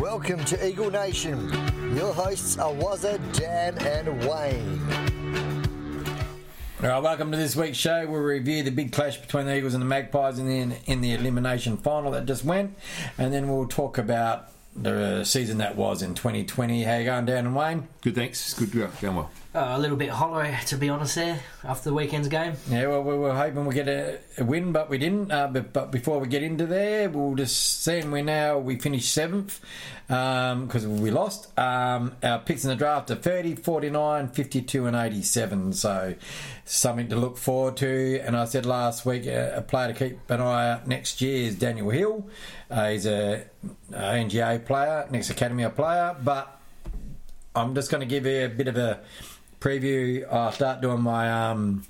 Welcome to Eagle Nation. Your hosts are Wazza, Dan, and Wayne. All right, welcome to this week's show. We'll review the big clash between the Eagles and the Magpies in the in the elimination final that just went, and then we'll talk about the season that was in 2020. How you going, Dan and Wayne? Good, thanks. Good, going well. Uh, a little bit hollow, to be honest, there after the weekend's game. Yeah, well, we were hoping we'd get a, a win, but we didn't. Uh, but, but before we get into there, we'll just see we're now we finished seventh because um, we lost. Um, our picks in the draft are 30, 49, 52, and 87. So something to look forward to. And I said last week a, a player to keep an eye out next year is Daniel Hill. Uh, he's a, a NGA player, next academy player, but I'm just going to give you a bit of a preview. I'll start doing my um,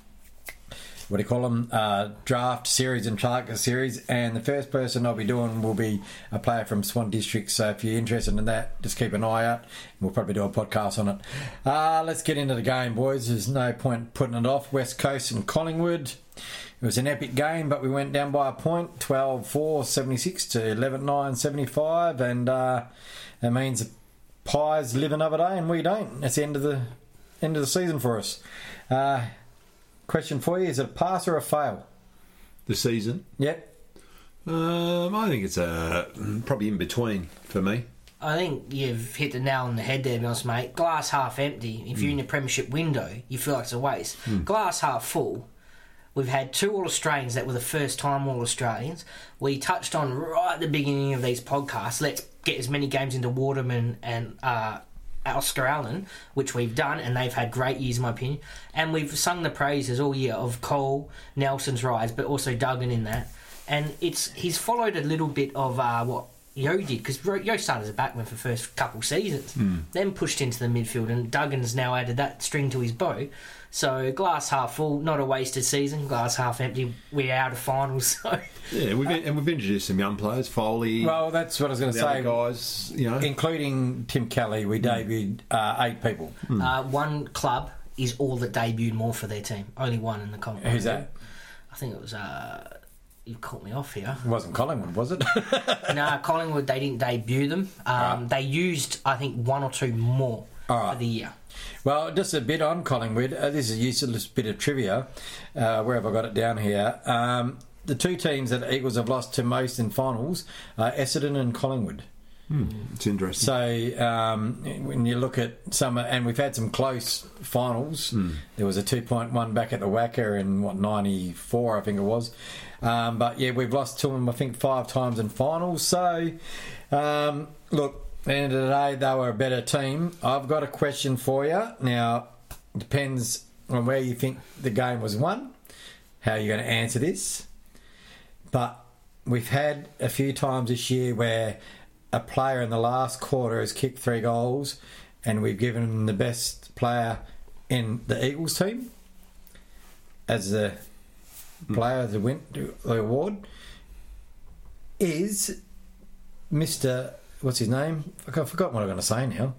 what do you call them? Uh, draft series and target series. And the first person I'll be doing will be a player from Swan District. So if you're interested in that, just keep an eye out. We'll probably do a podcast on it. Uh, let's get into the game, boys. There's no point putting it off. West Coast and Collingwood. It was an epic game, but we went down by a point 12 4 76 to 11 9 75. And uh, that means Pies live another day and we don't. That's the end of the end of the season for us. Uh, question for you: Is it a pass or a fail? The season? Yep. Um, I think it's a probably in between for me. I think you've hit the nail on the head there, honest, mate. Glass half empty. If you're in the premiership window, you feel like it's a waste. Glass half full. We've had two All Australians that were the first time All Australians. We touched on right at the beginning of these podcasts. Let's get as many games into Waterman and uh, Oscar Allen, which we've done, and they've had great years, in my opinion. And we've sung the praises all year of Cole, Nelson's rise, but also Duggan in that. And it's he's followed a little bit of uh, what Yeo did because Yeo started as a backman for the first couple seasons, then pushed into the midfield, and Duggan's now added that string to his bow. So glass half full, not a wasted season. Glass half empty. We're out of finals, so Yeah, we've and we've introduced some young players, Foley. Well, that's what I was going to say. guys, you know. Including Tim Kelly, we debuted uh, eight people. uh, one club is all that debuted more for their team. Only one in the comp. Who's that? I think it was. Uh, you caught me off here. It wasn't Collingwood, was it? no, Collingwood. They didn't debut them. Um, They used, I think, one or two more right. for the year. well, just a bit on Collingwood. Uh, this is a useless bit of trivia. Uh, where have I got it down here? Um, the two teams that Eagles have lost to most in finals are Essendon and Collingwood. It's interesting. So um, when you look at some, and we've had some close finals. There was a two point one back at the WACA in what ninety four, I think it was. Um, but yeah, we've lost to them, I think, five times in finals. So um, look, at the end of the day, they were a better team. I've got a question for you now. Depends on where you think the game was won. How you're going to answer this, but we've had a few times this year where a player in the last quarter has kicked three goals and we've given him the best player in the Eagles team as the player that win the award is Mr. What's his name? I forgot what I'm going to say now.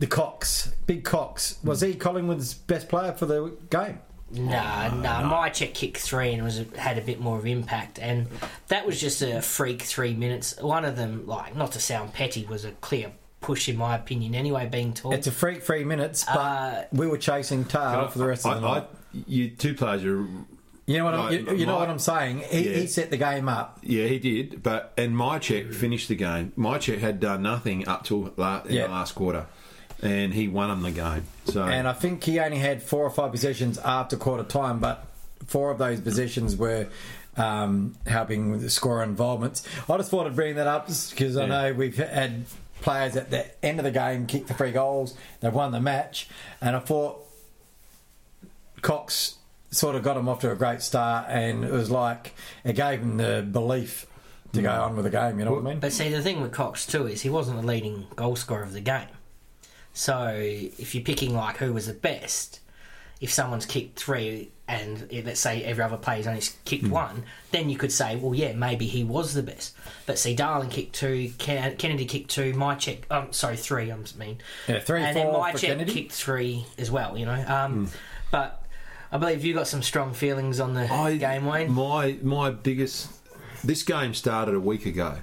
The Cox, Big Cox. Was he Collingwood's best player for the game? Nah, nah. Mihocek kicked three and was had a bit more of impact, and that was just a freak three minutes. One of them, like not to sound petty, was a clear push in my opinion. Anyway, being tall. It's a freak three minutes, but Uh, we were chasing tail for the rest of the I, night. I, you two players are. you know what I'm, Right, you, you know what I'm saying? He, Yeah. he set the game up. Yeah, he did. But and Mihocek finished the game. Mihocek had done nothing up till la- in Yeah. the last quarter, and he won them the game. So And I think he only had four or five possessions after quarter time, but four of those possessions were um, helping with the score involvements. I just thought I'd bring that up because I Yeah. know we've had players at the end of the game kick the three goals, they've won the match, and I thought Cox sort of got him off to a great start, and it was like it gave him the belief to go on with the game. You know what I mean? But see, the thing with Cox too is he wasn't the leading goal scorer of the game. So if you're picking like who was the best, if someone's kicked three and eh, let's say every other player's only kicked Hmm. one, then you could say, well, yeah, maybe he was the best. But see, Darling kicked two, Ken- Kennedy kicked two, Mihocek, um, sorry, three, I mean. Yeah, three, and then Mihocek Kennedy. kicked three as well, you know. Um, Hmm. But I believe you got some strong feelings on the I, game, Wayne. My my biggest. This game started a week ago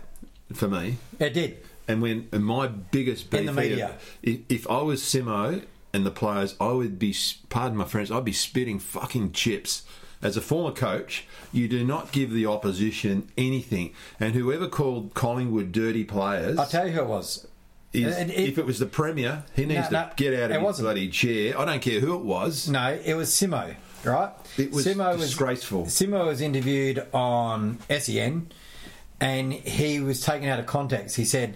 for me, It did. And when and my biggest beef In the media. If, if I was Simo and the players, I would be. Pardon my French. I'd be spitting fucking chips. As a former coach, you do not give the opposition anything, and whoever called Collingwood dirty players. I'll tell you who it was. is, It- it- if it was the premier, he needs No, to no, get out of his bloody chair. I don't care who it was. No, it was Simo, right? It was Simo disgraceful. Simo was interviewed on SEN, and he was taken out of context. He said,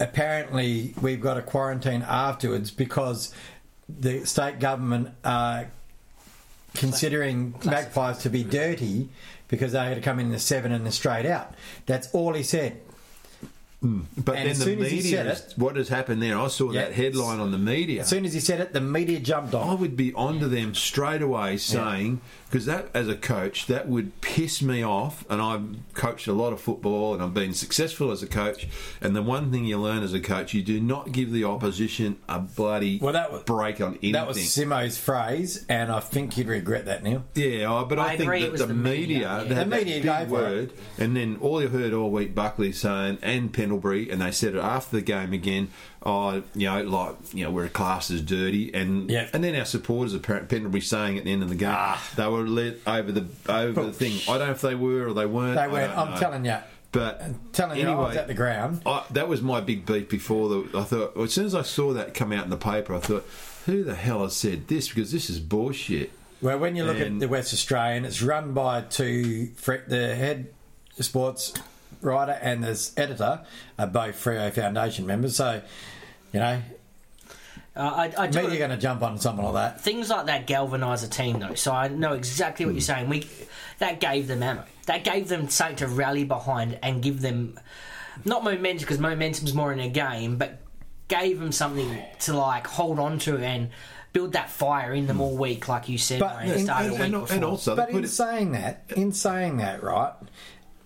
apparently we've got a quarantine afterwards because the state government are considering magpies to be dirty because they had to come in the seven and the straight out. That's all he said. Hmm. But And then as the soon as he media, said is- what has happened there? I saw Yeah. that headline on the media. As soon as he said it, the media jumped on. I would be onto them straight away saying, because that, as a coach, that would piss me off. And I've coached a lot of football and I've been successful as a coach. And the one thing you learn as a coach, you do not give the opposition a bloody Well, that was- break on anything. That was Simo's phrase, and I think you'd regret that now. Yeah, oh, but I, I think agree, that the, the media, media, yeah. they The had that media big gave for it. word, and then all you heard all week Buckley saying and Pendlebury, and they said it after the game again. Oh, you know, like you know, we're classed as dirty, and Yeah. and then our supporters, apparently Pendlebury saying at the end of the game, ah. they were let over the over the thing. I don't know if they were or they weren't. They weren't. I'm know. telling you. But telling you, I anyway, was at the ground. I, that was my big beef before. The, I thought well, as soon as I saw that come out in the paper, I thought, who the hell has said this? Because this is bullshit. Well, when you look And- at the West Australian, it's run by two, the head sports writer and the editor are both Freo Foundation members. So, you know, Uh, I, I do media going to jump on something like that. things like that galvanise a team, though. So I know exactly what you're saying. We that gave them ammo. That gave them something to rally behind and give them not momentum because momentum's more in a game, but gave them something to like hold on to and build that fire in them all week, like you said. But Wayne, in- started a and, week and, before. and also, But in it, saying that, in saying that, right?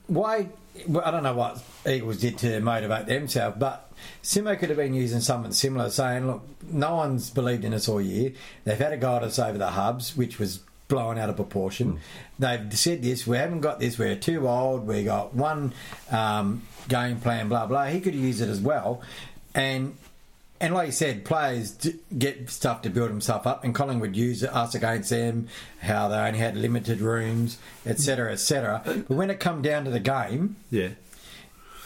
Why? Well, I don't know what Eagles did to motivate themselves, but Simo could have been using something similar, saying, "Look, no one's believed in us all year. They've had a go at us over the hubs, which was blown out of proportion. They've said this. We haven't got this. We're too old. We got one um, game plan. Blah blah. He could have used it as well, and and like you said, players get stuff to build himself up, and Collingwood use us against them, how they only had limited rooms, etc., etc. But when it come down to the game, yeah.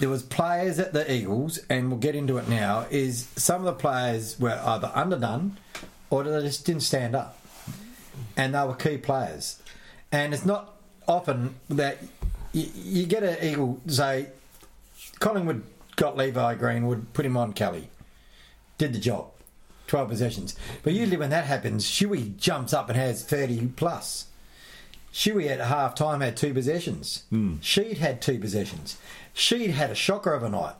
There was players at the Eagles, and we'll get into it now. Is some of the players were either underdone, or they just didn't stand up, and they were key players. And it's not often that you, you get an Eagle say, Collingwood got Levi Greenwood, put him on Kelly, did the job, twelve possessions. But usually when that happens, Shuey jumps up and has thirty plus. Shuey at half time had two possessions. Hmm. She'd had two possessions. She'd had a shocker of a night.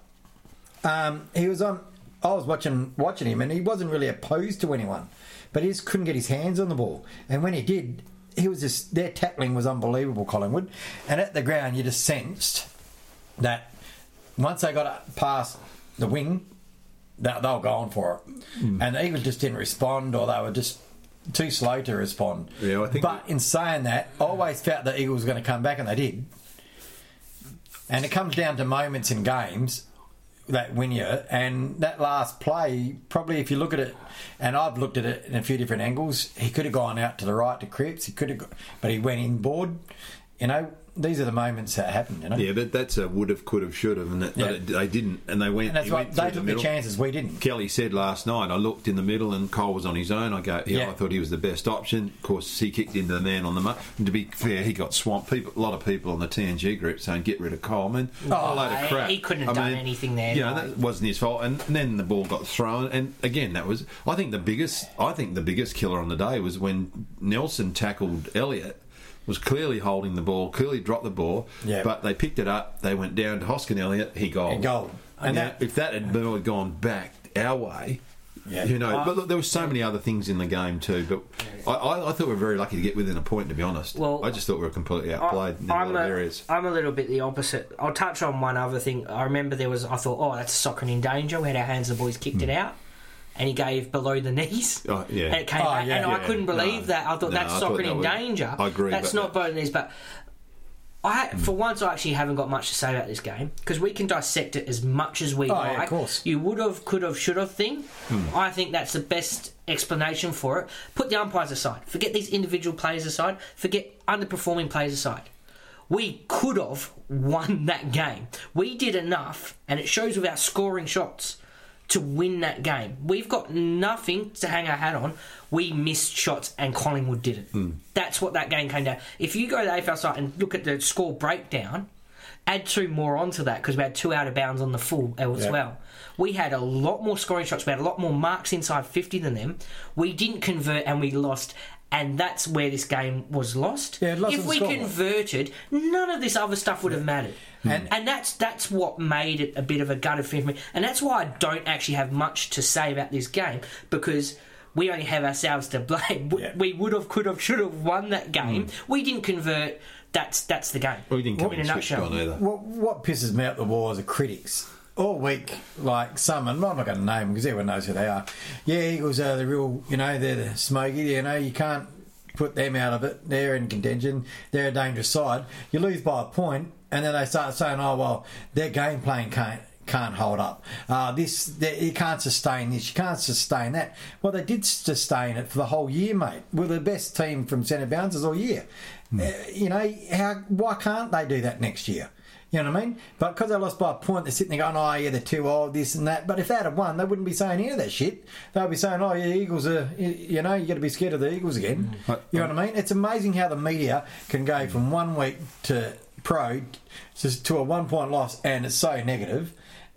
Um, he was on. I was watching watching him, and he wasn't really opposed to anyone, but he just couldn't get his hands on the ball. And when he did, he was just their tackling was unbelievable, Collingwood. And at the ground, you just sensed that once they got past the wing, they, they were going for it, and the Eagles just didn't respond, or they were just too slow to respond. Yeah, I think But that- in saying that, I always felt the Eagles were going to come back, and they did. And it comes down to moments in games that win you. And that last play, probably if you look at it, and I've looked at it in a few different angles, he could have gone out to the right to Cripps. He could have, but he went inboard. You know, these are the moments that happen. You know, Yeah, but that's a would have, could have, should have, and that, Yeah. but they didn't, and they went. and that's went they took the, middle. chances. We didn't. Kelly said last night. I looked in the middle, and Cole was on his own. I go, yeah, Yeah. I thought he was the best option. Of course, he kicked into the man on the mark. And to be fair, he got swamped. People, a lot of people on the TNG group saying get rid of Coleman. Oh, a load of crap. he couldn't have done anything there, Yeah, know, that wasn't his fault. And then the ball got thrown. And again, that was. I think the biggest. I think the biggest killer on the day was when Nelson tackled Elliott. Was clearly holding the ball, clearly dropped the ball, Yeah. but they picked it up. They went down to Hoskin Elliott. He goal. And goal. And And now, that- if that had been gone back our way, Yeah. You know, uh, but look, there were so many other things in the game too. But I, I, I thought we were very lucky to get within a point. To be honest, Well, I just thought we were completely outplayed in a I'm lot of a, areas. I'm a little bit the opposite. I'll touch on one other thing. I remember there was, I thought, oh, that's soccer in danger. We had our hands, the boys kicked it hmm. out. And he gave below the knees. Oh, yeah. And it came Oh, back. yeah, and I couldn't believe No. that. I thought No, that's I thought soccer that in was- danger. I agree, That's not that- below the knees. But I, for once, I actually haven't got much to say about this game because we can dissect it as much as we Oh, yeah, of like. course. You would have, could have, should have thing. Hmm. I think that's the best explanation for it. Put the umpires aside. Forget these individual players aside. Forget underperforming players aside. We could have won that game. We did enough, and it shows with our scoring shots to win that game. We've got nothing to hang our hat on. We missed shots, and Collingwood did it. Hmm. That's what that game came down. If you go to the AFL site and look at the score breakdown, add two more onto that because we had two out of bounds on the full as Yeah. well. We had a lot more scoring shots. We had a lot more marks inside 50 than them. We didn't convert and we lost. And that's where this game was lost. Yeah, lost if we scoreboard. converted, none of this other stuff would have mattered. Hmm. And- And, that's that's what made it a bit of a gutted thing for me. And that's why I don't actually have much to say about this game because we only have ourselves to blame. We, Yeah. we would have, could have, should have won that game. Hmm. We didn't convert. That's that's the game. Well, we didn't come in in a nutshell. either. What, what pisses me up the wall is the critics. All week, like some, and I'm not going to name them because everyone knows who they are. Yeah, Eagles are the real, you know, they're the smoky, you know, you can't put them out of it. They're in contention. They're a dangerous side. You lose by a point, and then they start saying, oh, well, their game plan can't. Can't hold up. Uh, this they, you can't sustain this. You can't sustain that. Well, they did sustain it for the whole year, mate. We're the best team from centre bounces all year. Uh, you know how? Why can't they do that next year? You know what I mean? But because they lost by a point, they're sitting there going, oh, yeah, they're too old, this and that. But if they had won, they wouldn't be saying any of that shit. They'd be saying, oh, yeah, the Eagles are, you know, you got to be scared of the Eagles again. Mm. You know um, what I mean? It's amazing how the media can go mm. from one week to pro to, to a one point loss and it's so negative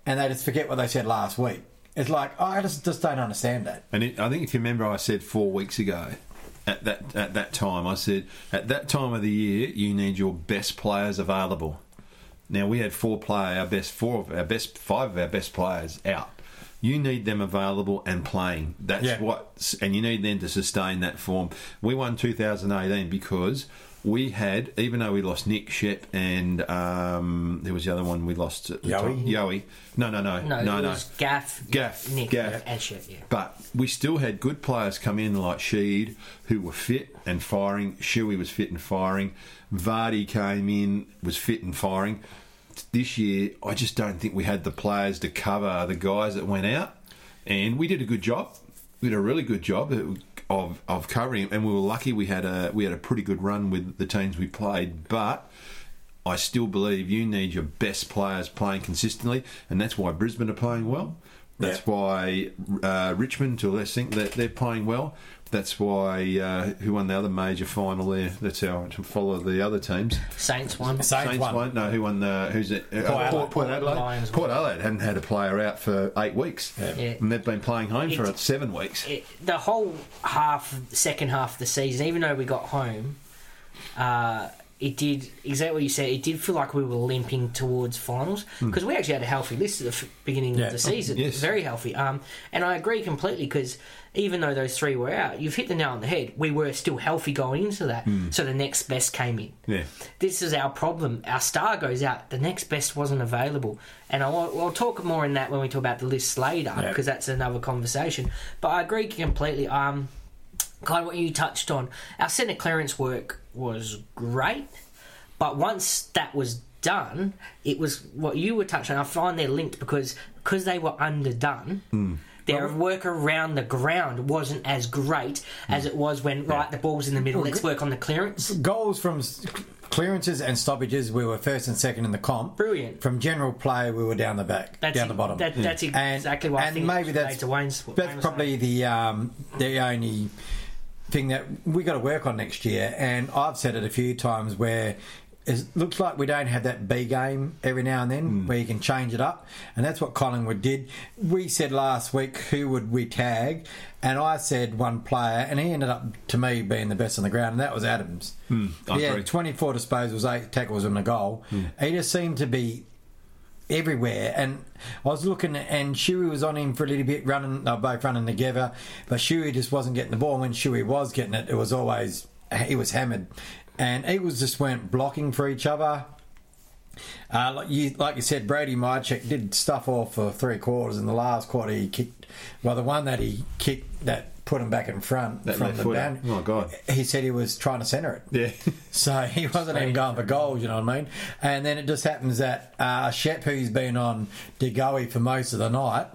and they just forget what they said last week. It's like, oh, I just, just don't understand that. And it, I think if you remember, I said four weeks ago, at that at that time, I said at that time of the year, you need your best players available. Now we had four player, our best four of our best five of our best players out. You need them available and playing. That's Yeah. what, and you need them to sustain that form. We won 2018 because we had, even though we lost Nick Shep and um, there was the other one we lost at the Yowie? time. Yowie. No, no, no, No, no, it no. was Gaff, Gaff, Nick, Gaff. and shit. Yeah. But we still had good players come in like Sheed, who were fit and firing. Shuey was fit and firing. Vardy came in, was fit and firing. This year, I just don't think we had the players to cover the guys that went out. And we did a good job. We did a really good job of, of covering, and we were lucky. We had a we had a pretty good run with the teams we played, but. I still believe you need your best players playing consistently, and that's why Brisbane are playing well. That's Yeah. why uh, Richmond, to a less think that they're playing well. That's why uh, who won the other major final there? That's how to follow the other teams. Saints won. Saints won. won. No, who won the? Who's it? Uh, Adelaide. Port, Port Adelaide. Lions Port Adelaide hadn't had a player out for eight weeks, Yeah. and they've been playing home for It's- seven weeks. it, the whole half, second half of the season, even though we got home, uh, it did exactly what you said. It did feel like we were limping towards finals because we actually had a healthy list at the f- beginning Yeah. of the season, Yes. very healthy. Um, and I agree completely because even though those three were out, you've hit the nail on the head. We were still healthy going into that, so the next best came in. Yeah. This is our problem. Our star goes out. The next best wasn't available, and I'll, I'll talk more in that when we talk about the lists later Yeah. because that's another conversation. But I agree completely. Um, kind of what you touched on. Our centre clearance work was great, but once that was done, it was what you were touching. on. I find they're linked because because they were underdone. Their work around the ground wasn't as great as it was when right the ball's in the middle. Let's work on the clearance. Goals from clearances and stoppages, we were first and second in the comp. Brilliant. From general play, we were down the back, That's down the bottom. That, that's exactly what I and think. maybe that's made to Wayne's. that's probably the um, the only thing that we got to work on next year. And I've said it a few times where. It looks like we don't have that B game every now and then hmm. where you can change it up, and that's what Collingwood did. We said last week who would we tag, and I said one player, and he ended up to me being the best on the ground, and that was Adams. Hmm, agree. had 24 disposals, eight tackles, and a goal. Hmm. He just seemed to be everywhere. And I was looking, and Shuey was on him for a little bit, running. They were both running together, but Shuey just wasn't getting the ball. And when Shuey was getting it, it was always he was hammered, and Eagles just weren't blocking for each other. Uh, like you, like you said, Brody Mihocek did stuff off for three quarters. In the last quarter, he kicked. Well, the one that he kicked that put him back in front That from the boundary. Oh, God. He said he was trying to centre it. Yeah. So he wasn't even going for goals, you know what I mean? And then it just happens that uh, Shep, who's been on De Goey for most of the night,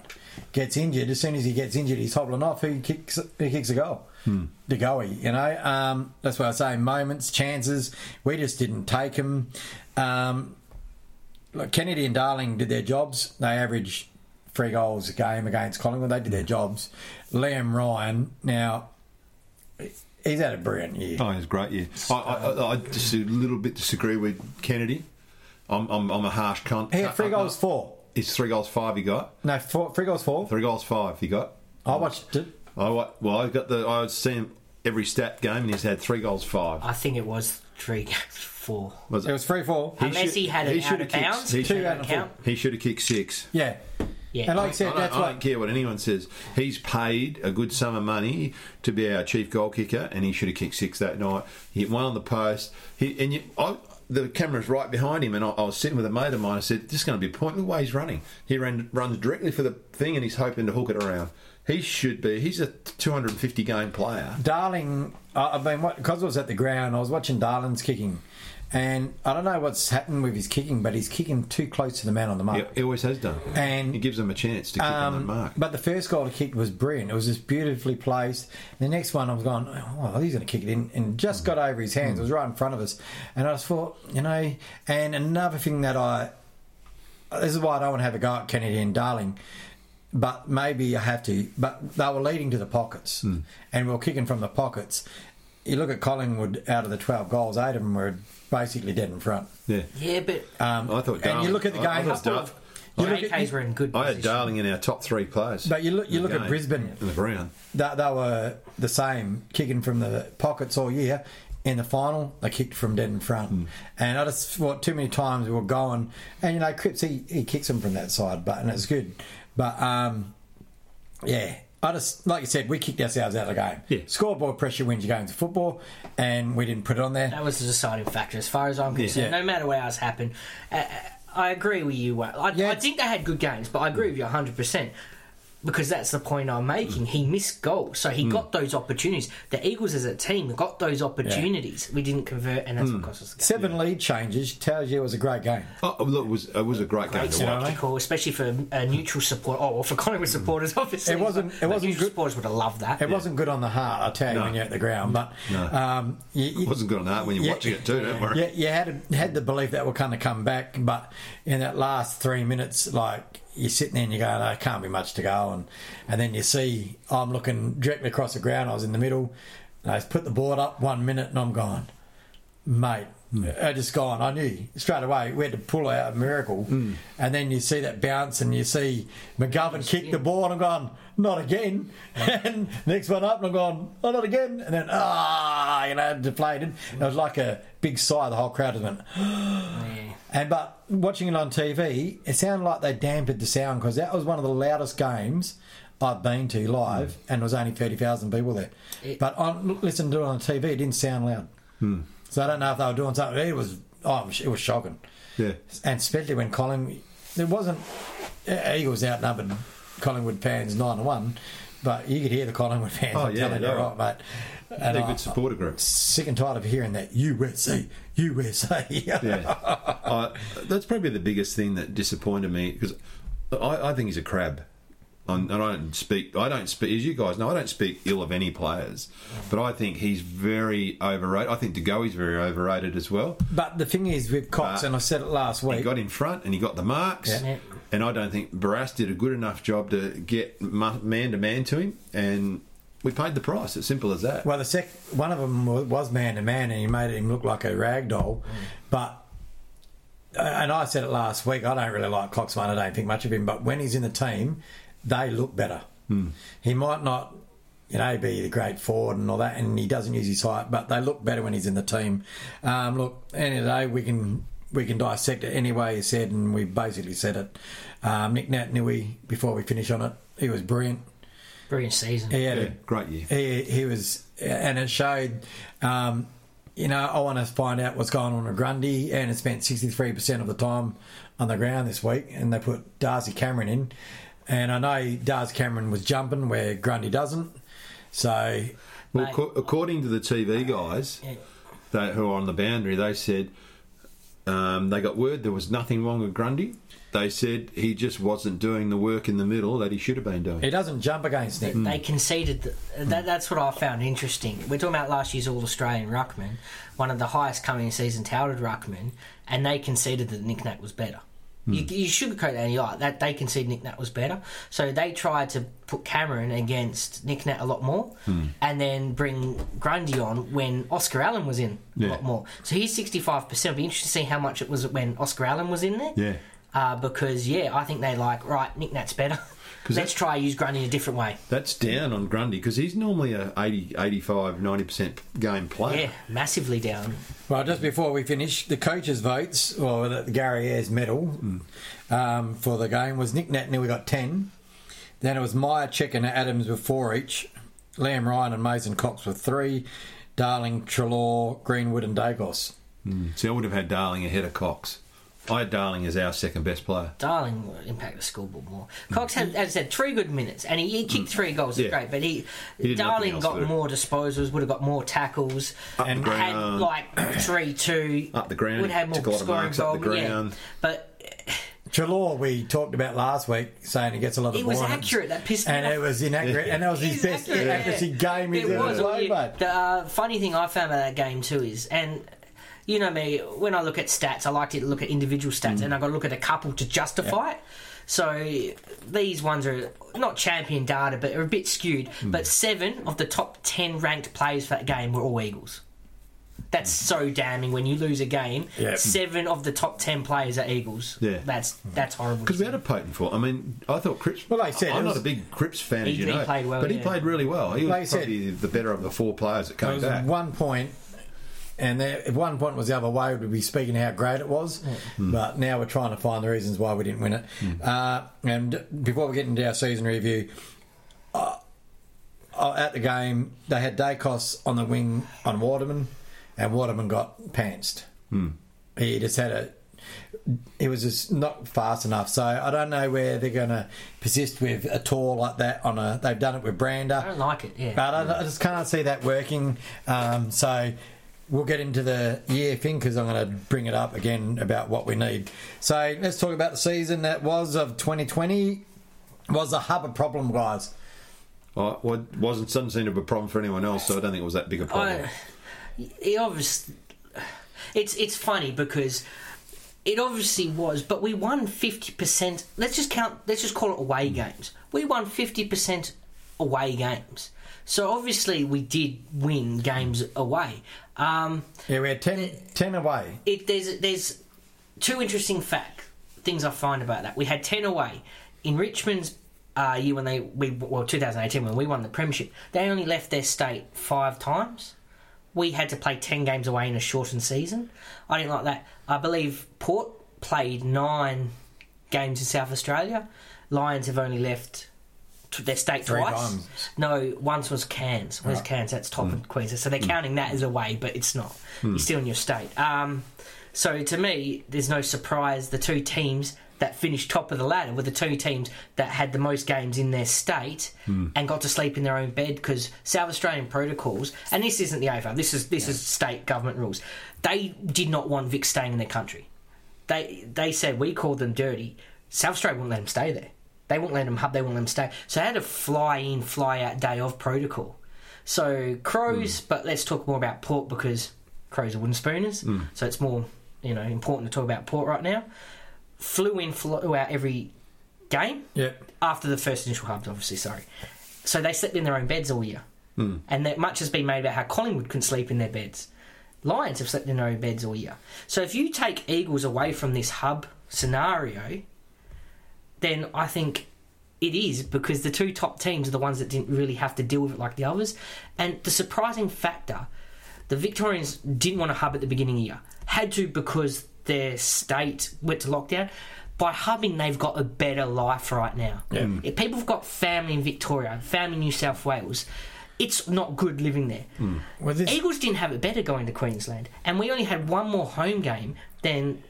gets injured. As soon as he gets injured, he's hobbling off. He kicks? Who kicks a goal? Hmm. De Goey, you know. Um, that's what I say. Moments, chances. We just didn't take them. Um, look, Kennedy and Darling did their jobs. They averaged three goals a game against Collingwood. They did their jobs. Liam Ryan, now, he's had a brilliant year. Oh, it was a great year. I, I, I, I just a little bit disagree with Kennedy. I'm, I'm, I'm a harsh cunt. He had uh, three I- I- goals, four. It's three goals, five. He got No, four, three goals, four. three goals, five. He got. I watched it. I wa- well, I got the. I was seeing every stat game, and he's had three goals, five. I think it was three, goals four. Was It it was three, four. Unless he had he it out of bounds, he he should- should Two out of count. He should have kicked six. Yeah. Yeah. And like I I said, don't, that's I don't care what anyone says. He's paid a good sum of money to be our chief goal kicker, and he should have kicked six that night. He hit one on the post. He and you, I, the camera's right behind him, and I, I was sitting with a mate of mine. I said, "This is going to be a point. Look the way he's running. He ran, runs directly for the thing, and he's hoping to hook it around. He should be. He's a 250 game player. Darling, I- I've been because I was at the ground. I was watching Darling's kicking, and I don't know what's happened with his kicking, but he's kicking too close to the man on the mark. He, he always has done, And- he gives them a chance to kick on that Um, mark. but the first goal he kicked was brilliant. It was just beautifully placed. The next one, I was going, oh, he's going to kick it in, and just got over his hands. It was right in front of us, and I just thought, you know. And another thing that I, this is why I don't want to have a go at Kennedy and Darling, but maybe I have to. But they were leading to the pockets, Hmm. and we were kicking from the pockets. You look at Collingwood. Out of the twelve goals, eight of them were basically dead in front. yeah, Yeah, but Um, I thought. and you look at the game. I- I game. thought Dar- you the look at- AKs were in good I had. Darling in our top three players. But you look, you in the look at Brisbane. in the ground. they, they were the same, kicking from the pockets all year. In the final, they kicked from dead in front. Hmm. And I just thought too many times we were going, and you know, Cripps, he, he kicks them from that side, but and it's good. But um, yeah, I just, like you said, we kicked ourselves out of the game. Yeah. Scoreboard pressure wins your games of football, and we didn't put it on there. That was the deciding factor, as far as I'm concerned. Yeah. No matter what else happened, uh, I agree with you. I, Yeah. I think they had good games, but I agree with you 100 percent because that's the point I'm making. He missed goals, so Hmm. he got those opportunities. The Eagles as a team got those opportunities. We didn't convert, and that's Hmm. what cost us the game. Seven lead changes tells you it was a great game. Oh, look, it was it was a great, game to watch. spectacle, especially for a neutral support. Oh, well, for Collingwood supporters, obviously. It wasn't- it wasn't neutral good- supporters would have loved that. It wasn't good on the heart, I tell you, No. when you're at the ground. But No. um, you, you- It wasn't good on that when you're Yeah. watching it too. Don't worry. Yeah, you had had the belief that we're going to come back, but in that last three minutes, like you're sitting there and you're go, "No, can't be much to go," and and then you see I'm looking directly across the ground. I was in the middle. And I put the board up one minute, and I'm gone, mate. I just gone. I knew straight away we had to pull out a miracle, mm. and then you see that bounce, and you see McGovern kick the ball, and I'm going, not again. and next one up, and I'm going, oh, not again. And then ah, you know, deflated. It was like a big sigh. The whole crowd just went. And but watching it on TV, it sounded like they dampened the sound because that was one of the loudest games I've been to live, mm. and there was only thirty thousand people there. It- but on listen to it on TV, it didn't sound loud. Hmm. So I don't know if they were doing something. It was oh, it was shocking, Yeah. and especially when Colin, there wasn't Eagles outnumbered Collingwood fans nine to one, but you could hear the Collingwood fans. Oh, I'm yeah, telling you, right, mate. And They're a good supporter group. Sick and tired of hearing that USA, USA. Yeah, I, that's probably the biggest thing that disappointed me because I, I think he's a crab. I'm, and I don't speak. I don't speak. As you guys know, I don't speak ill of any players, but I think he's very overrated. I think De Goey's very overrated as well. But the thing is with Cox, Uh, and I said it last week. He got in front and he got the marks. Yeah. Yeah. And I don't think Barrass did a good enough job to get man to man to him, and we paid the price. It's simple as that. well, the sec, one of them was man to man, and he made him look like a rag doll. But uh, and I said it last week. I don't really like Coxman. I don't think much of him. But when he's in the team, they look better. He might not, you know, be the great forward and all that, and he doesn't use his height, but they look better when he's in the team. Um, look, any day, we can we can dissect it any way you said, and we basically said it. Um, Nic Naitanui, before we finish on it, he was brilliant. Brilliant season. He had Yeah, a great year. he, he was, and it showed. Um, you know, I want to find out what's going on with Grundy, and it spent sixty three percent of the time on the ground this week, and they put Darcy Cameron in, and I know Darcy Cameron was jumping where Grundy doesn't, so Well, Mate. co- according to the TV guys Yeah. they, who are on the boundary, they said um, they got word there was nothing wrong with Grundy. They said he just wasn't doing the work in the middle that he should have been doing. he doesn't jump against Nick. They conceded. That, that, that's what I found interesting. We're talking about last year's All Australian ruckman, one of the highest coming season touted ruckman, and they conceded that Nick Nack was better. You, you sugarcoat that and you're like, that they conceded Nick Nat was better. So they tried to put Cameron against Nick Nat a lot more and then bring Grundy on when Oscar Allen was in a lot more. So he's 65%. It'll be interesting to see how much it was when Oscar Allen was in there. Yeah. Uh, because, yeah, I think they like, right, Nick Nat's better. 'Cause Let's try use Grundy in a different way. That's down on Grundy because he's normally a 80, 85, 90% game player. Yeah, massively down. Well, just before we finish, the coaches' votes, or the Gary Ayres medal um, for the game was Nick Nat we got 10. Then it was Mihocek, and Adams with four each. Liam Ryan and Mason Cox with three. Darling, Treloar, Greenwood, and Dagos. See, I would have had Darling ahead of Cox. I had Darling as our second best player. Darling will impact the scoreboard more. Cox had, as I said, three good minutes, and he, he kicked three goals. Yeah. Great, but he, He Darling else got do. more disposals, would have got more tackles, Up the And had like three two, Up the ground, would have more took a lot of scoring marks up the goal, yeah. ground. But Treloar, we talked about last week, saying he gets a lot of It was ball accurate, that pissed me And off. it was inaccurate, and that was his best accurate, yeah. accuracy game he's it ever was. played, yeah. The uh, funny thing I found about that game too is, and you know me, when I look at stats, I like to look at individual stats, Mm. and I've got to look at a couple to justify it. So these ones are not champion data, but are a bit skewed. Mm. But seven of the top ten ranked players for that game were all Eagles. That's so damning when you lose a game. Yeah. Seven of the top ten players are Eagles. Yeah. That's that's horrible. Because we had a potent for. I mean, I thought Cripps. Well, I said I'm not a big Cripps fan, He- as you he know, played well, but he yeah. played really well. He was Like you said- probably the better of the four players that There came was back. one point, and there, if one point was the other way, we'd be speaking how great it was. But now we're trying to find the reasons why we didn't win it. Uh, and before we get into our season review, uh, uh, at the game, they had Daicos on the wing on Waterman, and Waterman got pantsed. He just had a. It was just not fast enough, so I don't know where they're going to persist with a tour like that. On a, they've done it with Brander. I don't like it. Yeah. But I, I just can't see that working. Um, so we'll get into the year thing because I'm going to bring it up again about what we need. So let's talk about the season that was of 2020. Was a hub a problem, guys? Well, it wasn't doesn't seem to be a problem for anyone else, so I don't think it was that big a problem. I, it obviously, it's it's funny because it obviously was, but we won fifty percent. Let's just count. Let's just call it away mm. games. We won fifty percent away games. So obviously we did win games away. Um, Yeah, we had 10, 10 away. it, there's there's two interesting fact things I find about that. We had ten away in Richmond's uh, year when they we well 2018 when we won the premiership. They only left their state five times. We had to play ten games away in a shortened season. I didn't like that. I believe Port played nine games in South Australia. Lions have only left their state Three twice. times. No, once was Cairns. Where's Cairns? That's top of hmm. Queensland. So they're hmm. counting that as away, but it's not. Hmm. You're still in your state. Um, so to me, there's no surprise the two teams that finished top of the ladder were the two teams that had the most games in their state and got to sleep in their own bed because South Australian protocols, and this isn't the AFL, this is this is state government rules. They did not want Vic staying in their country. They they said we called them dirty. South Australia wouldn't let them stay there. They wouldn't let them hub. They wouldn't let them stay. So they had a fly in, fly out day of protocol. So Crows, hmm. but let's talk more about Port because Crows are wooden spooners. Hmm. So it's more you know important to talk about Port right now. Flew in, flew out every game Yep. after the first initial hubs, obviously. Sorry. So they slept in their own beds all year, hmm. and that much has been made about how Collingwood couldn't sleep in their beds. Lions have slept in their own beds all year. So if you take Eagles away from this hub scenario, then I think it is because the two top teams are the ones that didn't really have to deal with it like the others. And the surprising factor, the Victorians didn't want to hub at the beginning of the year. Had to because their state went to lockdown. By hubbing, they've got a better life right now. Mm. If people have got family in Victoria, family in New South Wales, it's not good living there. Mm. Well, this, Eagles didn't have it better going to Queensland, and we only had one more home game than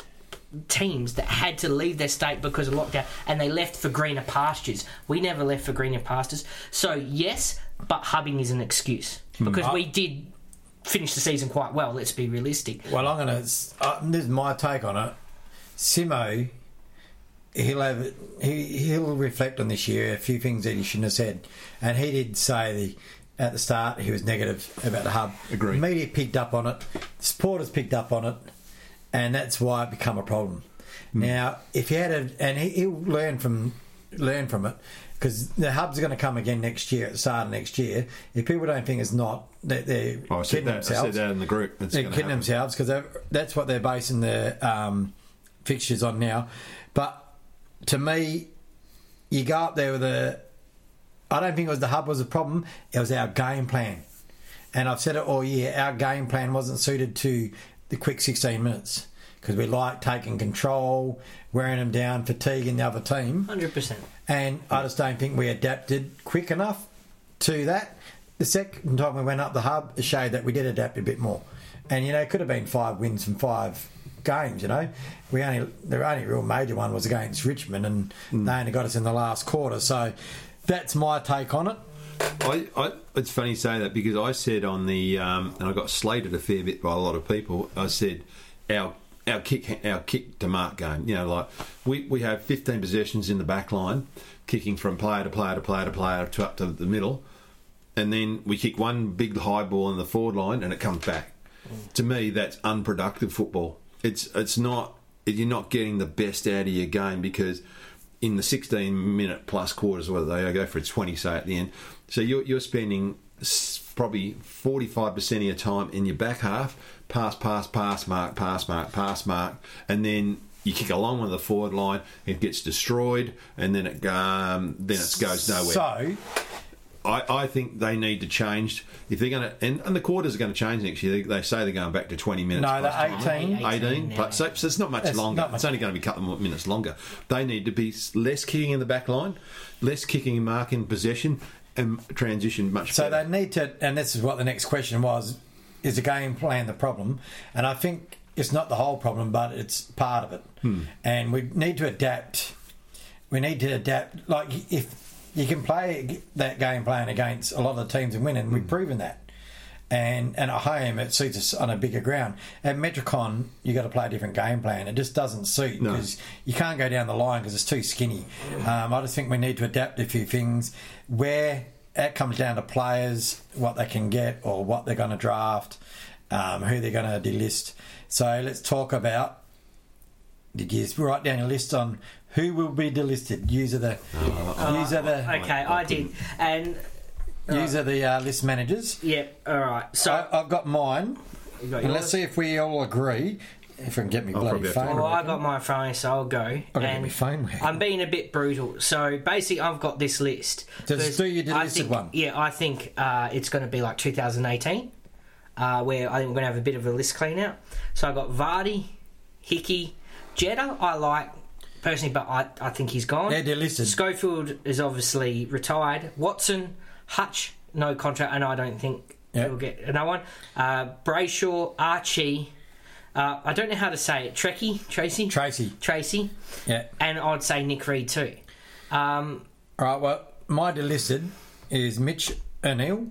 teams that had to leave their state because of lockdown, and they left for greener pastures. We never left for greener pastures. So yes, but hubbing is an excuse because we did finish the season quite well. Let's be realistic. well, I'm going to. Uh, this is my take on it. Simo, he'll have he he'll reflect on this year a few things that he shouldn't have said, and he did say the. At the start, he was negative about the hub. Agreed. Media picked up on it. The Supporters picked up on it, and that's why it become a problem. Now, if he had a, and he, he'll learn from learn from it, because the hub's going to come again next year at the start of next year. If people don't think it's not, they're, they're Oh, I kidding that. I said that in the group. It's they're kidding happen. themselves because that's what they're basing their um, fixtures on now. But to me, you go up there with a. I don't think it was the hub was a problem. It was our game plan, and I've said it all year. Our game plan wasn't suited to the quick 16 minutes because we like taking control, wearing them down, fatiguing the other team. Hundred percent. And I just don't think we adapted quick enough to that. The second time we went up the hub, it showed that we did adapt a bit more. And, you know, it could have been five wins from five games, you know. We only The only real major one was against Richmond, and hmm. they only got us in the last quarter. So that's my take on it. I, I, it's funny you say that because I said on the um, and I got slated a fair bit by a lot of people. I said our our kick our kick to mark game. You know, like we, we have 15 possessions in the back line, kicking from player to player to player to player to up to the middle, and then we kick one big high ball in the forward line and it comes back. To me, that's unproductive football. It's it's not you're not getting the best out of your game because in the 16 minute plus quarters, whether they go for a 20 say at the end, so you're you're spending probably 45% of your time in your back half, pass, pass, pass, mark, pass, mark, pass, mark, and then you kick along with the forward line, it gets destroyed, and then it um, then it goes nowhere. So, I, I think they need to change if they're going to, and, and the quarters are going to change next year. They, they say they're going back to twenty minutes. No, plus they're time. 18. 18, now. but so, so it's not much It's longer. not much- It's only going to be a couple more minutes longer. They need to be less kicking in the back line, less kicking and marking possession, and transition much So better. they need to, and this is what the next question was: is the game plan the problem? And I think it's not the whole problem, but it's part of it. Hmm. And we need to adapt. We need to adapt. Like if you can play that game plan against a lot of the teams and win, and we've proven that. And and at home it suits us on a bigger ground. At Metricon, you got to play a different game plan. It just doesn't suit No. because you can't go down the line because it's too skinny. Um, I just think we need to adapt a few things. Where it comes down to players, what they can get or what they're going to draft, um, who they're going to delist. So let's talk about. Did you write down a list on who will be delisted? Use of the use of the Okay, I did, and use of the uh, list managers. yeah, all right. So I, I've got mine. got And let's see if we all agree. If I can get me bloody probably have to- phone. Well, I got my phone, so I'll go. I gotta get And my phone working. I'm being a bit brutal. So basically, I've got this list. Just do your I delisted think- one. Yeah, I think uh, it's going to be like 2018, uh, where I think we're going to have a bit of a list clean out. So I got Vardy, Hickey, Jetta. I like personally, but I, I think he's gone. They're delisted. Schofield is obviously retired. Watson, Hutch, no contract, and I don't think Yeah. he'll get another one. Uh, Brayshaw, Archie. Uh, I don't know how to say it. Trekkie, Treacy, Treacy. Treacy, Yeah. and I'd say Nick Reed too. Um, All right. Well, my delisted is Mitch O'Neill.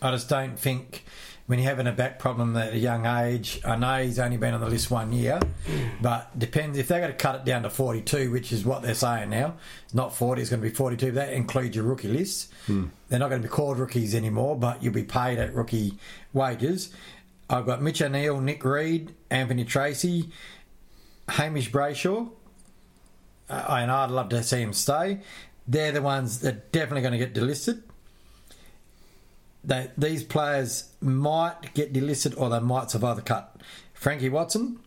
I just don't think when you're having a back problem at a young age. I know he's only been on the list one year, but depends if they're going to cut it down to 42, which is what they're saying now. It's not 40; it's going to be 42. That includes your rookie list. They're not going to be called rookies anymore, but you'll be paid at rookie wages. I've got Mitch O'Neill, Nick Reed, Anthony Treacy, Hamish Brayshaw uh, and I'd love to see him stay. They're the ones that are definitely going to get delisted. They, these players might get delisted or they might survive the cut. Frankie Watson,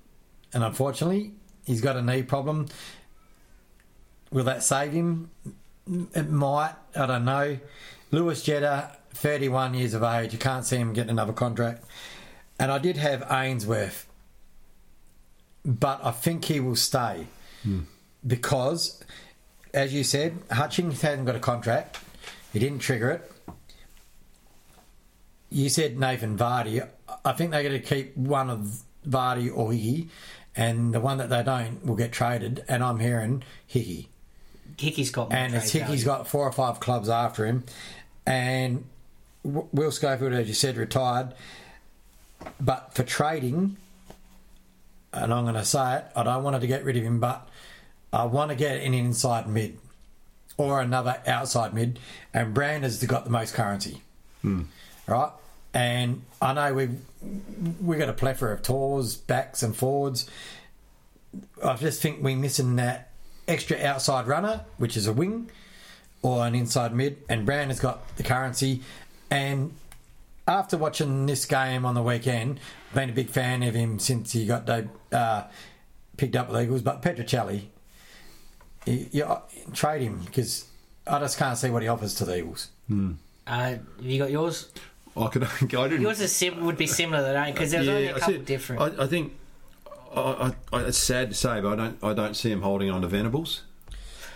and unfortunately, he's got a knee problem. Will that save him? It might. I don't know. Lewis Jetta, 31 years of age. You can't see him getting another contract. And I did have Ainsworth. but I think he will stay hmm. because, as you said, Hutchings hasn't got a contract. He didn't trigger it. You said Nathan Vardy. I think they're going to keep one of Vardy or Hickey, and the one that they don't will get traded. And I'm hearing Hickey. Hickey's got. and it's trade Hickey's value. got four or five clubs after him, and Will Schofield, as you said, retired. But for trading, and I'm going to say it, I don't want to get rid of him, but I want to get an inside mid or another outside mid, and Brand has got the most currency, hmm. right? And I know we've we got a plethora of tours, backs, and forwards. I just think we're missing that extra outside runner, which is a wing or an inside mid, and Brown has got the currency. And after watching this game on the weekend, been a big fan of him since he got uh, picked up with Eagles. But Petruccelle, you, you, trade him because I just can't see what he offers to the Eagles. Uh, have you got yours? I could. I didn't. Yours is sim- would be similar to that because there's only a couple said- different. I, I think. I, I, it's sad to say, but I don't. I don't see him holding on to Venables.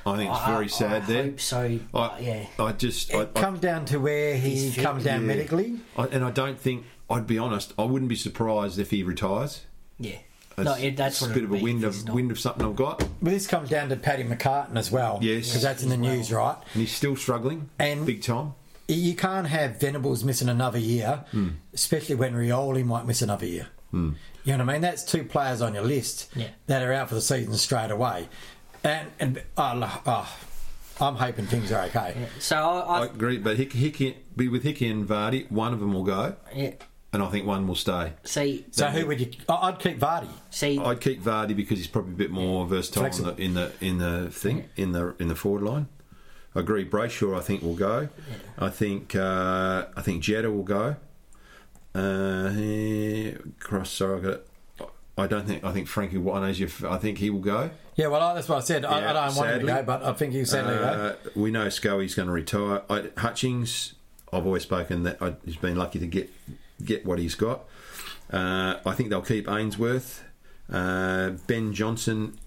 I think it's oh, I- very I sad there. hope so. I, uh, yeah. I just. I, It I, comes down to where he fit, comes down yeah. medically. I, and I don't think. I'd be honest. I wouldn't be surprised if he retires. Yeah. It's, no, it, that's it's a bit of a wind of not. wind of something I've got, But this comes down to Paddy McCartan as well. Yes. because that's in the well. news, right? and he's still struggling. And- big time. You can't have Venables missing another year, Hmm. especially when Rioli might miss another year. You know what I mean? That's two players on your list Yeah. that are out for the season straight away. And, and oh, oh, I'm hoping things are okay. So I I, I agree, but Hickey, Hickey, be with Hickey and Vardy, one of them will go, yeah. and I think one will stay. See, So who would you? I- I'd keep Vardy. see, I'd keep Vardy because he's probably a bit more versatile in the, in the in the thing in the in the forward line. I agree. Brayshaw, I think will go. I think uh, I think Jetta will go. Uh, cross. Sorry, I got. It. I don't think. I think Frankie Wanasia. I think he will go. Yeah, well, that's what I said. I, Yeah, I don't want him to sadly. go, but I think he'll sadly go. Uh, we know Scully's going to retire. I, Hutchings, I've always spoken that I, he's been lucky to get get what he's got. Uh, I think they'll keep Ainsworth. Uh, ben Johnson,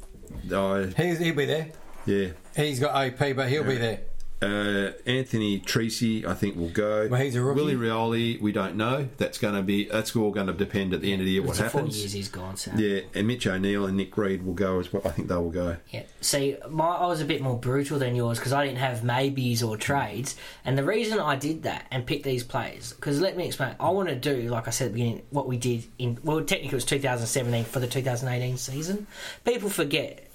I, He's, he'll be there. yeah. He's got OP, but he'll be there. Uh, Anthony Treacy, I think will go. Well, he's a rookie. Willie Rioli, we don't know. That's going to be that's all going to depend at the end of the year what it's four happens. years he's gone. So Yeah, and Mitch O'Neill and Nick Reed will go as well. I think they will go. Yeah. See, my, I was a bit more brutal than yours because I didn't have maybes or trades. And the reason I did that and picked these players, because let me explain. I want to do, like I said at the beginning, what we did in, well, technically it was 2017 for the 2018 season. People forget.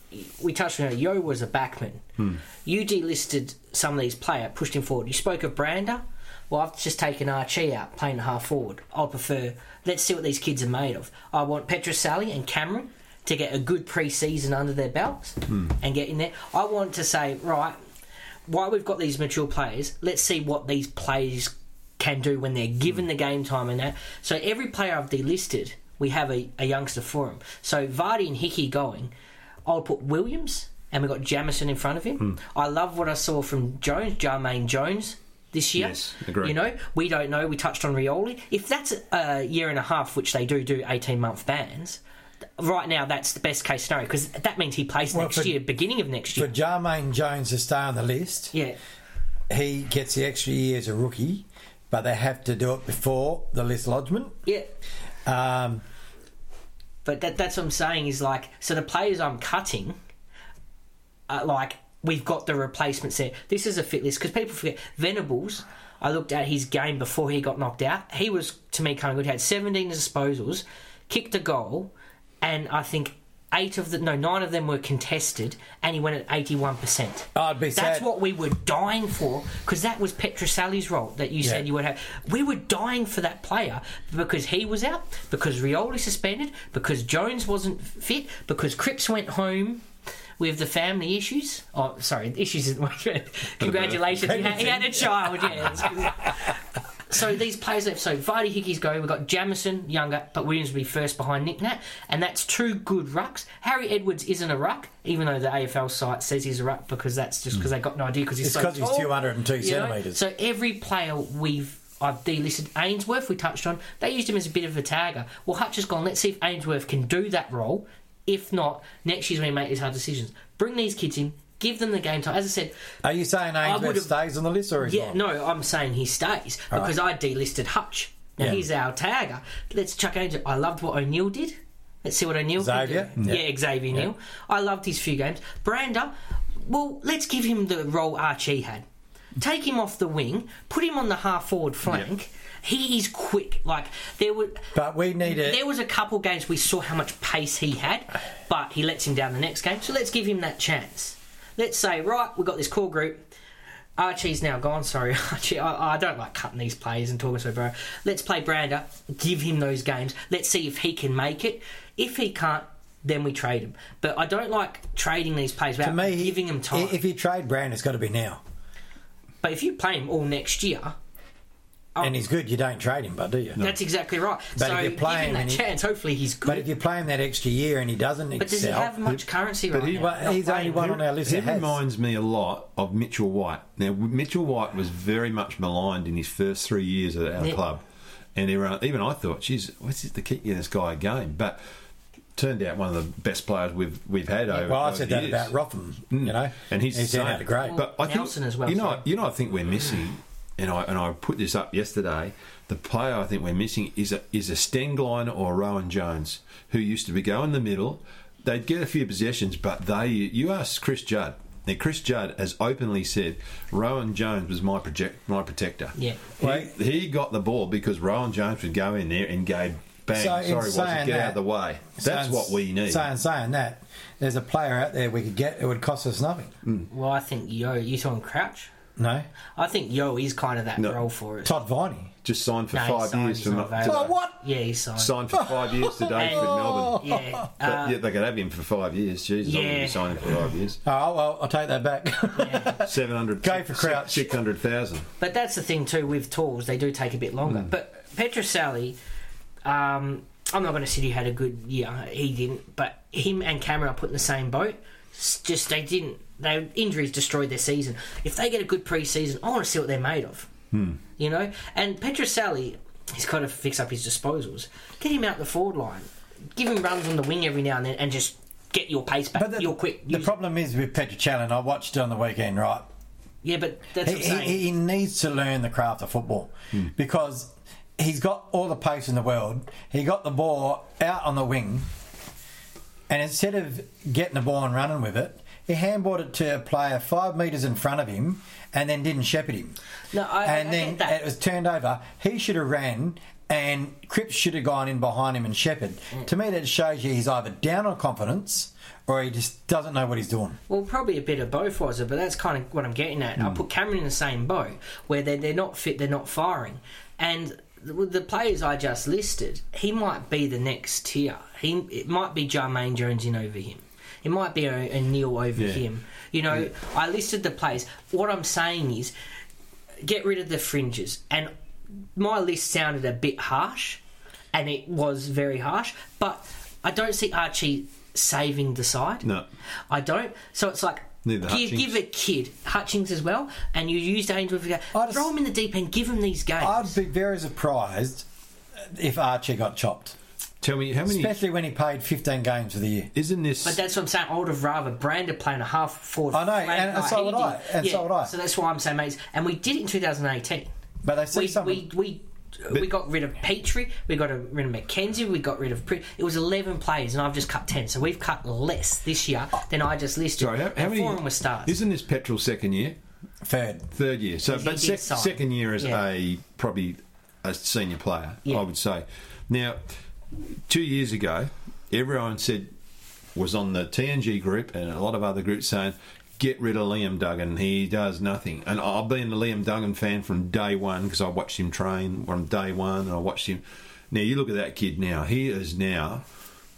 We touched on it. Yeo was a backman. Hmm. You delisted some of these players, pushed him forward. You spoke of Brander. Well, I've just taken Archie out, playing half forward. I prefer. Let's see what these kids are made of. I want Petruccelle and Cameron to get a good pre-season under their belts hmm. and get in there. I want to say, right, while we've got these mature players, let's see what these players can do when they're given the game time and that. So every player I've delisted, we have a, a youngster for them. So Vardy and Hickey going, I'll put Williams and we've got Jamieson in front of him. I love what I saw from Jones, Jermaine Jones. This year, Yes, agree. you know, we don't know. We touched on Rioli. If that's a year and a half, which they do do eighteen month bans, right now that's the best case scenario because that means he plays Well, next for- year, beginning of next year. For year. Jermaine Jones to stay on the list, Yeah, he gets the extra year as a rookie, but they have to do it before the list lodgement. yeah. Um, But that, that's what I'm saying is like, so the players I'm cutting, uh, like, we've got the replacements there. This is a fit list because people forget Venables. I looked at his game before he got knocked out. He was, to me, kind of good. He had 17 disposals, kicked a goal, and I think eight of the, no, nine of them were contested, and he went at 81%. I'd be That's what we were dying for because that was Petruccelle's role that you Yeah. said you would have. We were dying for that player because he was out, because Rioli suspended, because Jones wasn't fit, because Cripps went home with the family issues. Oh, sorry, issues isn't Congratulations, he had, he had a child. Yeah. So these players left. So Vardy Hickey's go. We've got Jamieson, younger, but Williams will be first behind Nick Nat. And that's two good rucks. Harry Edwards isn't a ruck, even though the AFL site says he's a ruck because that's just because they got no idea because he's It's so 'cause he's 202 you know? centimetres. So every player we've I've delisted Ainsworth, we touched on. They used him as a bit of a tagger. Well, Hutch has gone, let's see if Ainsworth can do that role If not, next year's when we make these hard decisions. Bring these kids in, give them the game time. As I said, Are you saying Ainsworth stays on the list or is yeah, gone? no, I'm saying he stays because I delisted Hutch. Now Yeah. he's our tagger. Let's chuck Angel. I loved what O'Neill did. Let's see what O'Neill Xavier? can do. Yeah. Yeah, Xavier Neal. I loved his few games. Brander, well, let's give him the role Archie had. Take him off the wing, put him on the half forward flank. He is quick. Like there were But we need it. there was a couple games we saw how much pace he had, but he lets him down the next game. So let's give him that chance. Let's say, right, we've got this core group. Archie's now gone. Sorry, Archie. I, I don't like cutting these plays and talking so bro. Let's play Brander. Give him those games. Let's see if he can make it. If he can't, then we trade him. But I don't like trading these plays to without me, giving him time. If you trade Brander, it's got to be now. but if you play him all next year, Oh. And he's good, you don't trade him, but do you? that's exactly right. But so if you're playing him that and he- chance. Hopefully he's good. But if you play him that extra year and he doesn't But does he have much currency but right he- now? well, he's only one on our list He reminds me a lot of Mitchell White. Now, Mitchell White was very much maligned in his first three years at our Yeah. club, and everyone, even I thought, "Geez, what's it to keep getting this guy a game?" But turned out one of the best players we've we've had over. Well, I said the that years. about Rotham, you mm. know, and he's, he's the turned out great. But I think Nelson as well, You know, sorry. you know, I think we're missing, and I and I put this up yesterday. The player I think we're missing is a is a Stengline or a Rowan Jones who used to be going the middle. They'd get a few possessions, but they you ask Chris Judd. Now, Chris Judd has openly said Rowan Jones was my project, my protector. Yeah. he, he got the ball because Rowan Jones would go in there and go bang. So in sorry, Watson, saying get that- out of the way. That's Saying- what we need. Saying, saying that, there's a player out there we could get. It would cost us nothing. Hmm. Well, I think Yeo, you talking Crouch? No, I think Yeo is kind of that No. role for us. Todd Viney. Just signed for No, he's five signed, years he's for not Mo- available. Oh, what? Yeah, he's signed. signed for five years today for Melbourne. Yeah, But, uh, yeah, they could have him for five years. Jesus, I Yeah. wouldn't be signing for five years. Oh well, I'll take that back. Seven hundred. Go for Crouch. Six hundred thousand. but that's the thing too with tools; they do take a bit longer. But Petruccelle, um, I'm not going to say he had a good year. He didn't, but him and Cameron are put in the same boat. It's just they didn't. They injuries destroyed their season. If they get a good pre-season, I want to see what they're made of. Hmm. You know, and Petruccelle, he's got to fix up his disposals. Get him out the forward line. Give him runs on the wing every now and then, and just get your pace back. But the, your quick. the problem is with Petruccelle, I watched it on the weekend, right? yeah, but that's He, he, he needs to learn the craft of football hmm. because he's got all the pace in the world. He got the ball out on the wing, and instead of getting the ball and running with it, he handballed it to a player five metres in front of him and then didn't shepherd him. No, I- and I then it was turned over. He should have ran. And Cripps should have gone in behind him and shepherded. Mm. To me, that shows you he's either down on confidence or he just doesn't know what he's doing. Well, probably a bit of both was it, but that's kind of what I'm getting at. I'll mm. put Cameron in the same boat where they're, they're not fit, they're not firing. And with the players I just listed, he might be the next tier. He It might be Jermaine Jones in over him. It might be a, a Neil over Yeah. him. You know, I listed the plays. What I'm saying is get rid of the fringes. And my list sounded a bit harsh, and it was very harsh, but I don't see Archie saving the side. No. I don't. So it's like Neither give, Hutchings. give a kid Hutchings as well, and you used Ainsworth. I just- Throw him in the deep end. Give him these games. I'd be very surprised if Archie got chopped, Tell me how many? especially when he played 15 games for the year. Isn't this? but that's what I'm saying. I would have rather Brander playing a half forward. I know, flank and- and so he would did. I, and yeah, so would I. So that's why I'm saying, mates. And we did it in 2018. But they see We something. we we. we got rid of Petrie, we got rid of McKenzie, we got rid of. Pri- It was 11 players, and I've just cut 10. So we've cut less this year than I just listed. Sorry, how, how and many? Four of them were stars. Isn't this Petrol's second year? Third. Third year. So, but did sec- second year as Yeah. a probably a senior player, Yeah. I would say. Now, two years ago, everyone said was on the TNG group and a lot of other groups saying, "Get rid of Liam Duggan. He does nothing." And I've been a Liam Duggan fan from day one because I watched him train from day one, and I watched him. Now you look at that kid now. He is now.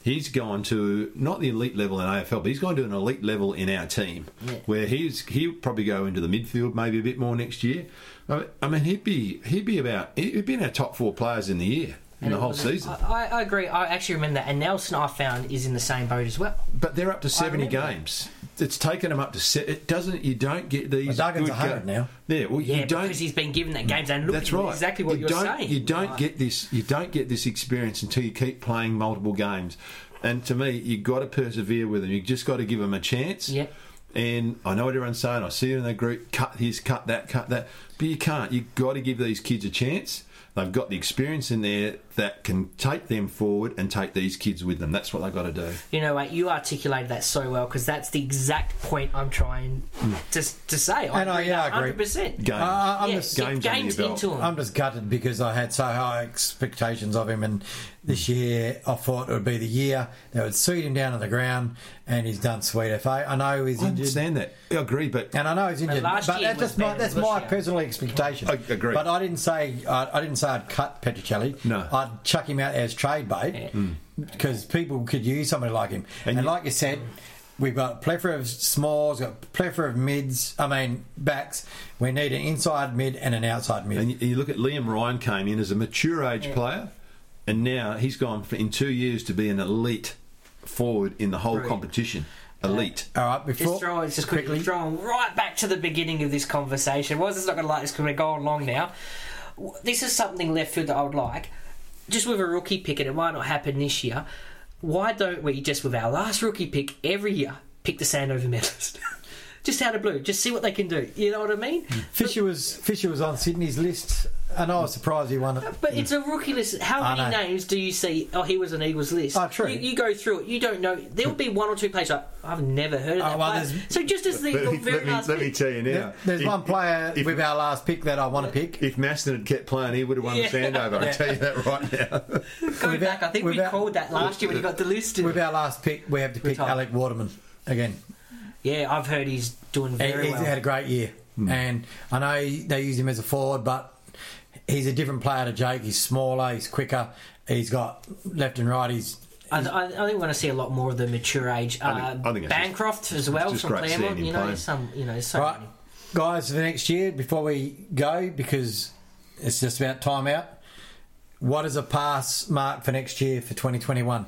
He's gone to not the elite level in AFL, but he's gone to an elite level in our team, Yeah. where he's he'll probably go into the midfield maybe a bit more next year. I I mean, he'd be he'd be about he'd be in our top four players in the year in the whole season. I, I agree. I actually remember that. And Nelson, I found, is in the same boat as well. But they're up to seventy remember that. games. it's taken them up to set. It doesn't. You don't get these. Well, Duggan's good 100 ga- now. Yeah, well, Yeah, you don't. because he's been given that games and look That's right. exactly what you you are don't, saying. You don't Right. get this. You don't get this experience until you keep playing multiple games. And to me, you've got to persevere with them. You just got to give them a chance. Yeah. And I know what everyone's saying. I see it in the group. Cut this, cut that, cut that. But you can't. You've got to give these kids a chance. They've got the experience in there that can take them forward and take these kids with them. That's what they've got to do. You know what? You articulated that so well because that's the exact point I'm trying to, to say. And I- yeah, I agree. 100%. Games. Uh, I'm Yeah, just games games into him. I'm just gutted because I had so high expectations of him, and this year I thought it would be the year that would suit him down on the ground, and he's done sweet FA. I know he's I injured. understand that. I agree, but And I know he's injured, last but year that's just my that's my year. personal expectation. I agree. But I didn't say I, I didn't say I'd cut Petruccelle. No. I'd chuck him out as trade bait hmm. because people could use somebody like him. And, And you- like you said, we've got a plethora of smalls, got a plethora of mids. I mean backs. We need an inside mid and an outside mid. And you, you look at Liam Ryan came in as a mature age player, and now he's gone for, in two years to be an elite forward in the whole Brilliant. competition. Elite. All right, before Just throw just quickly, throwing right back to the beginning of this conversation. Was it's not going to like this because we're going long now. W- This is something left field that I would like. Just with a rookie pick, and it might not happen this year. Why don't we just with our last rookie pick every year pick the Sandover medalist? just out of blue, just see what they can do. You know what I mean? Hmm. Fisher was Fisher was on Sydney's list, and I was surprised he won it. But it's a rookie list. How I many know. names do you see? Oh, he was an Eagles list. Oh, true. You, you go through it. You don't know. There'll be one or two players like I've never heard of Oh, that. well, player. So just as the Let me, very let me, last let me pick- tell you now. There- There's if- one player if- with our last pick that I want to pick. If Masten had kept playing, he would have won Yeah. the Sandover. I Yeah. tell you that right now. Go Without- back. I think we without- called that last year when he got delisted. With our last pick, we have to pick Alec Waterman again. Yeah, I've heard he's doing He- very he's well. had a great year, and I know they use him as a forward, but he's a different player to Jake. He's smaller, he's quicker, he's got left and right. He's I, I, I think we're going to see a lot more of the mature age. I think- Uh, I think it's just- Bancroft as well from great seeing Claremont. You know, play. some you know so right, many. guys. For next year, before we go, because it's just about time out. What is a pass mark for next year for 2021?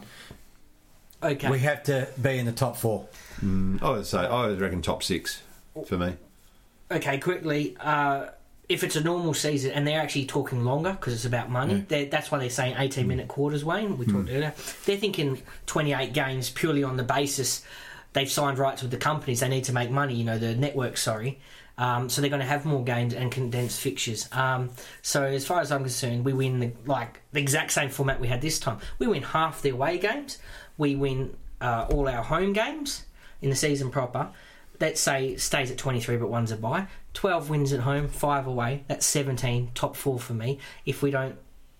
Okay. We have to be in the top four. I would say, I would reckon top six for me. okay, quickly. Uh, if it's a normal season and they're actually talking longer because it's about money, they're that's why they're saying 18 minute quarters, Wayne. We talked earlier. They're thinking 28 games purely on the basis they've signed rights with the companies. They need to make money, you know, the network, sorry. Um, so they're going to have more games and condensed fixtures. Um, so as far as I'm concerned, we win the, like the exact same format we had this time. We win half the away games. We win uh, all our home games in the season proper. Let's say it stays at 23, but one's a bye. 12 wins at home, five away. That's 17, top four for me. If we don't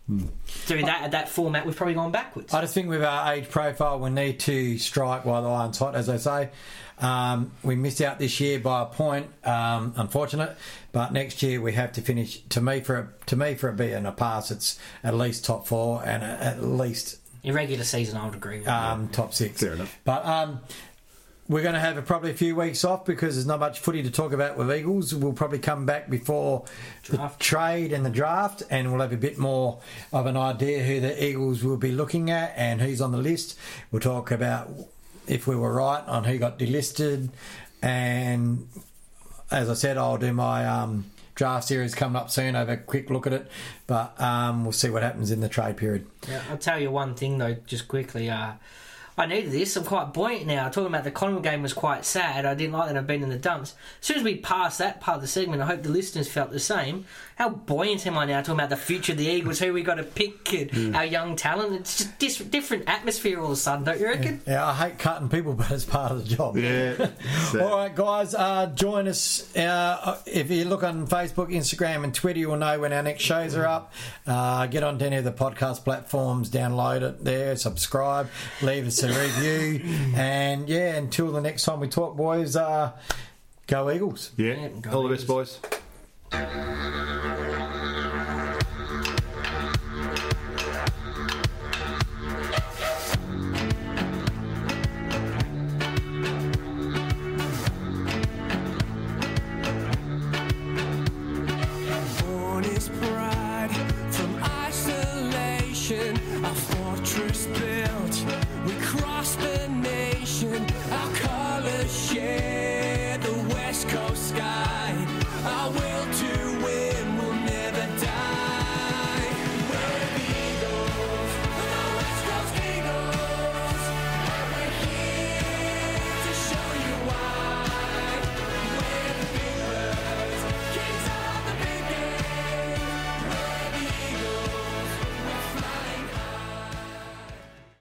do that at that format, we've probably gone backwards. I just think with our age profile, we need to strike while the iron's hot, as they say. Um, we missed out this year by a point, um, unfortunate. But next year we have to finish. To me, for a, to me for beat and a pass, it's at least top four and at least Irregular season, I would agree with. um, top six. Fair enough. But um, we're going to have a, probably a few weeks off because there's not much footy to talk about with Eagles. We'll probably come back before Draft. the trade and the draft, and we'll have a bit more of an idea who the Eagles will be looking at and who's on the list. We'll talk about if we were right on who got delisted, and as I said, I'll do my um, draft series coming up soon. Have a quick look at it, but um, we'll see what happens in the trade period. Yeah, I'll tell you one thing though, just quickly. Uh, I needed this. I'm quite buoyant now. Talking about the Collingwood game was quite sad. I didn't like that I've been in the dumps. As soon as we passed that part of the segment, I hope the listeners felt the same. How buoyant am I now talking about the future of the Eagles, who we got to pick, and our young talent? It's just dis- different atmosphere all of a sudden, don't you reckon? Yeah, I hate cutting people, but it's part of the job. Yeah. All right, guys, uh, join us. Uh, if you look on Facebook, Instagram, and Twitter, you'll know when our next shows are up. Uh, get on to any of the podcast platforms, download it there, subscribe, leave us a review. And yeah, until the next time we talk, boys, uh, go Eagles. Yeah. Yeah, go All the best, boys.